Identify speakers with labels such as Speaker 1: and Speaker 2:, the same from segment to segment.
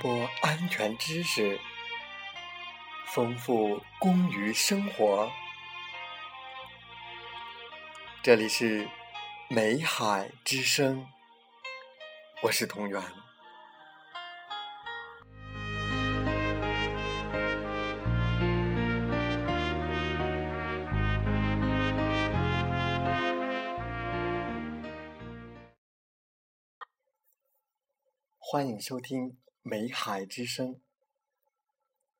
Speaker 1: 播安全知识，丰富工于生活。这里是美海之声，我是同源。欢迎收听美海之声，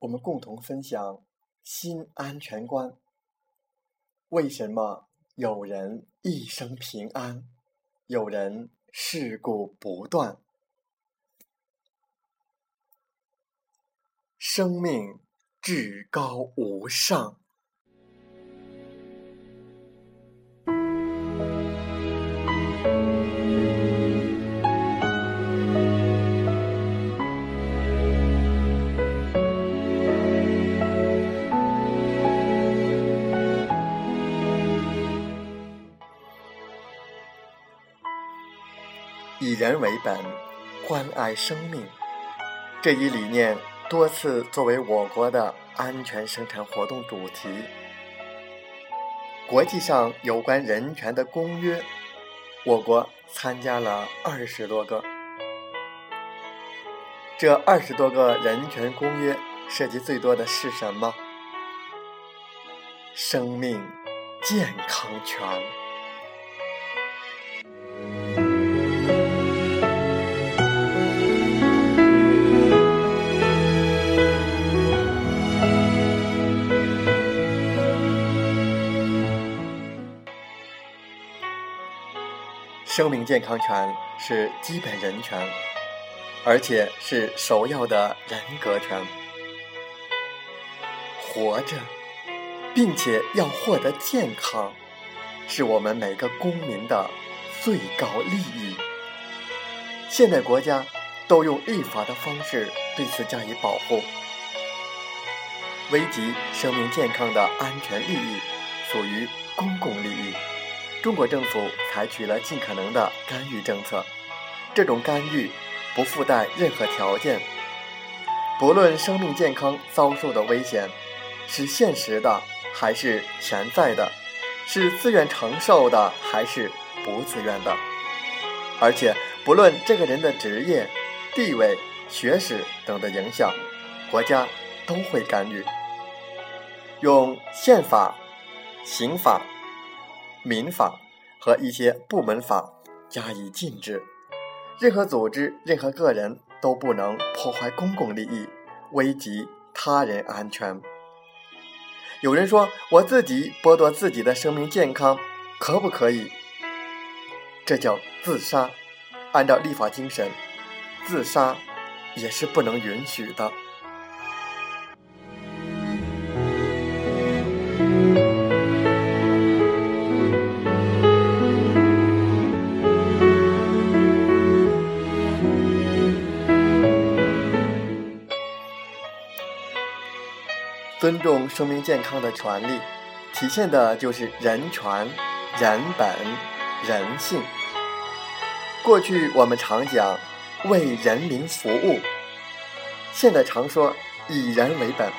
Speaker 1: 我们共同分享新安全观。为什么有人一生平安，有人事故不断？生命至高无上。人为本，关爱生命，这一理念多次作为我国的安全生产活动主题。国际上有关人权的公约，我国参加了二十多个。这二十多个人权公约涉及最多的是什么？生命健康权。生命健康权是基本人权，而且是首要的人格权。活着，并且要获得健康，是我们每个公民的最高利益。现代国家都用立法的方式对此加以保护。危及生命健康的安全利益，属于公共利益。中国政府采取了尽可能的干预政策，这种干预不附带任何条件，不论生命健康遭受的危险是现实的还是潜在的，是自愿承受的还是不自愿的，而且不论这个人的职业、地位、学识等的影响，国家都会干预，用宪法、刑法。民法和一些部门法加以禁止，任何组织、任何个人都不能破坏公共利益，危及他人安全。有人说：“我自己剥夺自己的生命健康，可不可以？”这叫自杀。按照立法精神，自杀也是不能允许的。尊重生命健康的权利，体现的就是人权、人本、人性。过去我们常讲为人民服务，现在常说以人为本，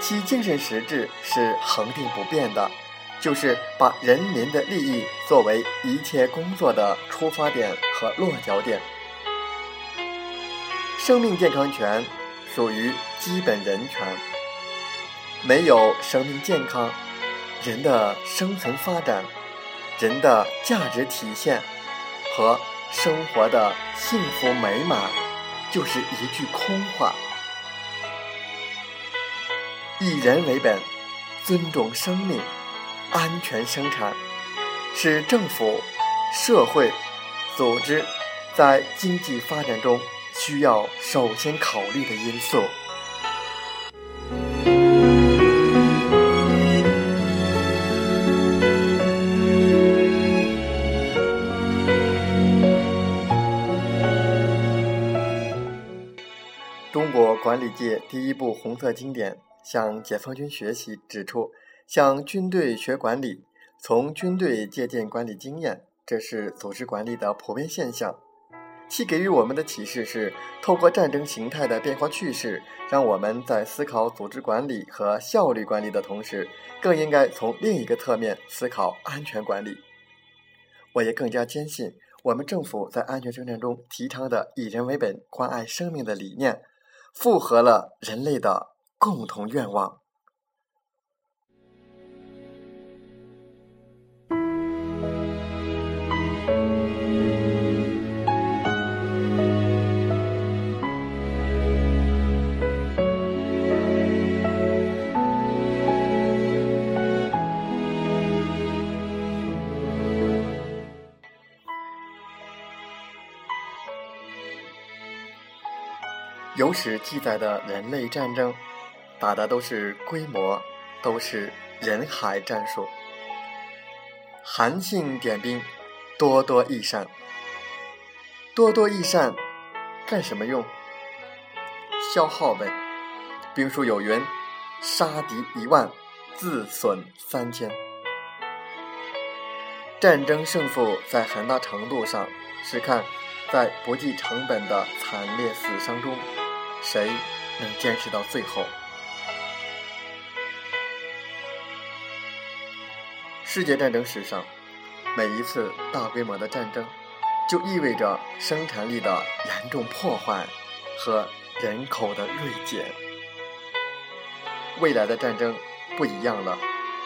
Speaker 1: 其精神实质是恒定不变的，就是把人民的利益作为一切工作的出发点和落脚点。生命健康权。属于基本人权，没有生命健康，人的生存发展、人的价值体现和生活的幸福美满，就是一句空话。以人为本，尊重生命，安全生产，是政府、社会、组织在经济发展中。需要首先考虑的因素。中国管理界第一部红色经典《向解放军学习》指出：“向军队学管理，从军队借鉴管理经验，这是组织管理的普遍现象。”其给予我们的启示是：透过战争形态的变化趋势，让我们在思考组织管理和效率管理的同时，更应该从另一个侧面思考安全管理。我也更加坚信，我们政府在安全生产中提倡的以人为本、关爱生命的理念，符合了人类的共同愿望。有史记载的人类战争，打的都是规模，都是人海战术。韩信点兵，多多益善。多多益善，干什么用？消耗呗。兵书有云：“杀敌一万，自损三千。”战争胜负在很大程度上是看在不计成本的惨烈死伤中。谁能坚持到最后？世界战争史上，每一次大规模的战争，就意味着生产力的严重破坏和人口的锐减。未来的战争不一样了，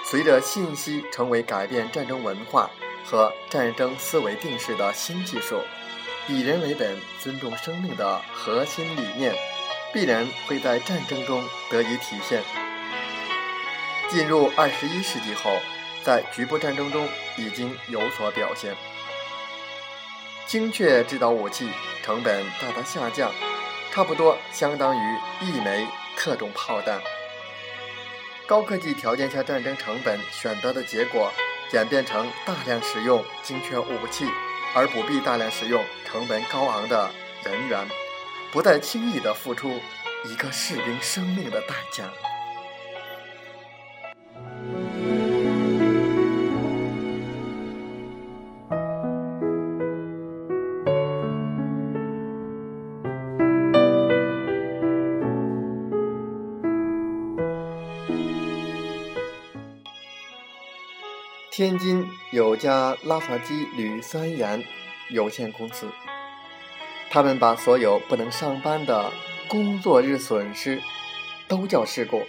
Speaker 1: 随着信息成为改变战争文化和战争思维定式的新技术，以人为本、尊重生命的核心理念。必然会在战争中得以体现。进入二十一世纪后，在局部战争中已经有所表现。精确制导武器成本大大下降，差不多相当于一枚特种炮弹。高科技条件下战争成本选择的结果，演变成大量使用精确武器，而不必大量使用成本高昂的人员。不再轻易的付出一个士兵生命的代价。天津有家拉法基铝酸盐有限公司。他们把所有不能上班的工作日损失都叫事故。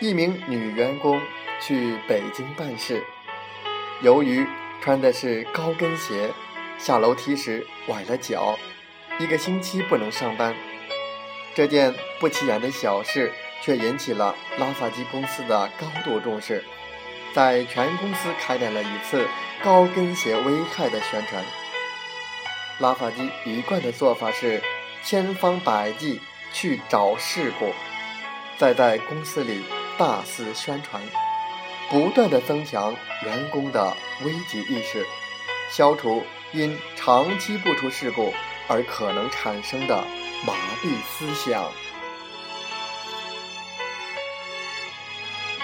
Speaker 1: 一名女员工去北京办事，由于穿的是高跟鞋，下楼梯时崴了脚，一个星期不能上班。这件不起眼的小事，却引起了拉萨基公司的高度重视，在全公司开展了一次高跟鞋危害的宣传。拉法基一贯的做法是千方百计去找事故，再在公司里大肆宣传，不断的增强员工的危机意识，消除因长期不出事故而可能产生的麻痹思想。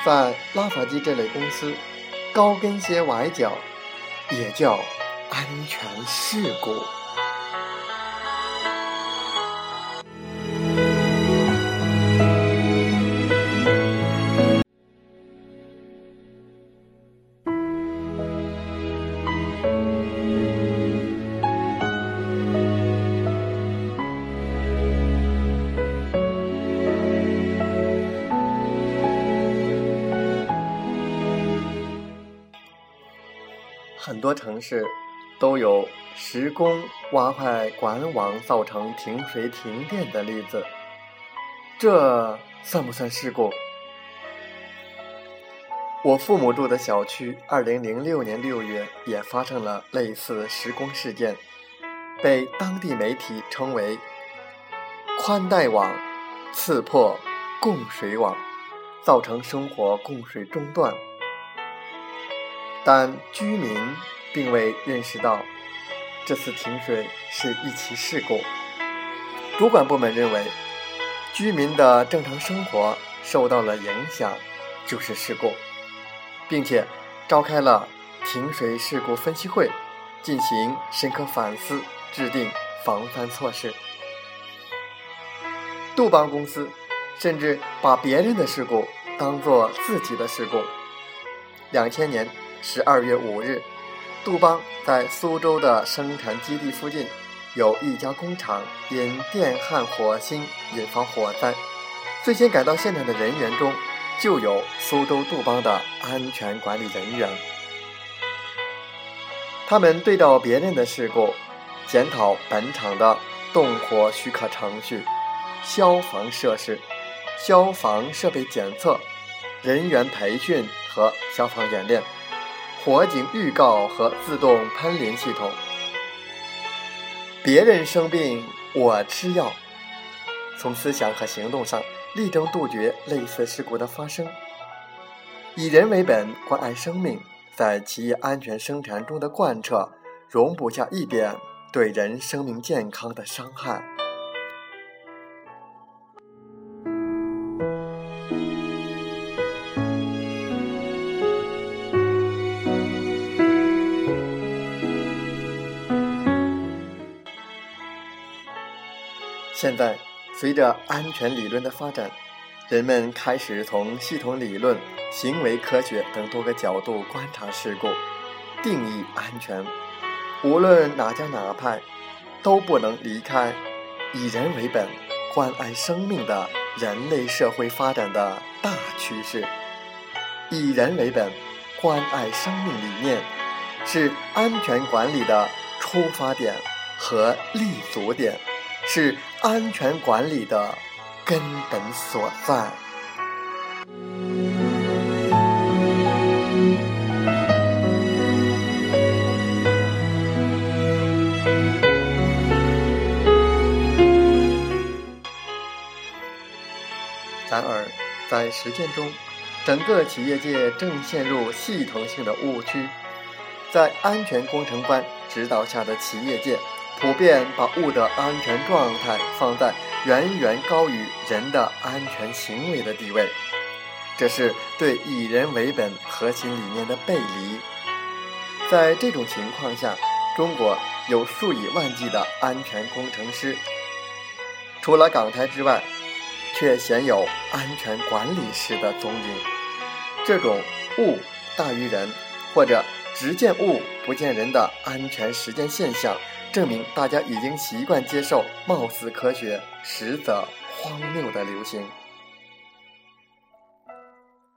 Speaker 1: 在拉法基这类公司，高跟鞋崴脚也叫安全事故。很多城市都有施工挖坏管网造成停水停电的例子，这算不算事故？我父母住的小区，二零零六年六月也发生了类似施工事件，被当地媒体称为“宽带网刺破供水网”，造成生活供水中断。但居民并未认识到这次停水是一起事故。主管部门认为，居民的正常生活受到了影响就是事故，并且召开了停水事故分析会，进行深刻反思制定防范措施。杜邦公司甚至把别人的事故当做自己的事故。两千年十二月五日，杜邦在苏州的生产基地附近有一家工厂因电焊火星引发火灾，最先赶到现场的人员中就有苏州杜邦的安全管理人员。他们对照别人的事故，检讨本厂的动火许可程序、消防设施、消防设备检测、人员培训和消防演练、火警预告和自动喷淋系统。别人生病，我吃药。从思想和行动上，力争杜绝类似事故的发生，以人为本，关爱生命。在企业安全生产中的贯彻，容不下一点对人生命健康的伤害。现在，随着安全理论的发展。人们开始从系统理论、行为科学等多个角度观察事故，定义安全。无论哪家哪派，都不能离开以人为本、关爱生命的人类社会发展的大趋势。以人为本、关爱生命理念，是安全管理的出发点和立足点，是安全管理的。根本所在。然而，在实践中，整个企业界正陷入系统性的误区。在安全工程观指导下的企业界，普遍把物的安全状态放在。远远高于人的安全行为的地位，这是对以人为本核心理念的背离。在这种情况下，中国有数以万计的安全工程师，除了港台之外，却鲜有安全管理师的踪影。这种物大于人，或者只见物不见人的安全实践现象。证明大家已经习惯接受貌似科学、实则荒谬的流行。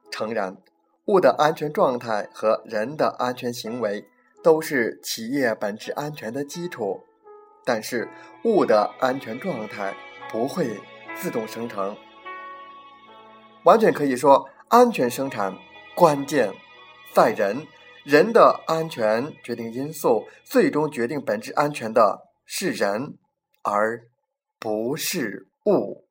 Speaker 1: 诚然，物的安全状态和人的安全行为都是企业本质安全的基础，但是物的安全状态不会自动生成。完全可以说，安全生产关键在人。人的安全决定因素，最终决定本质安全的是人，而不是物。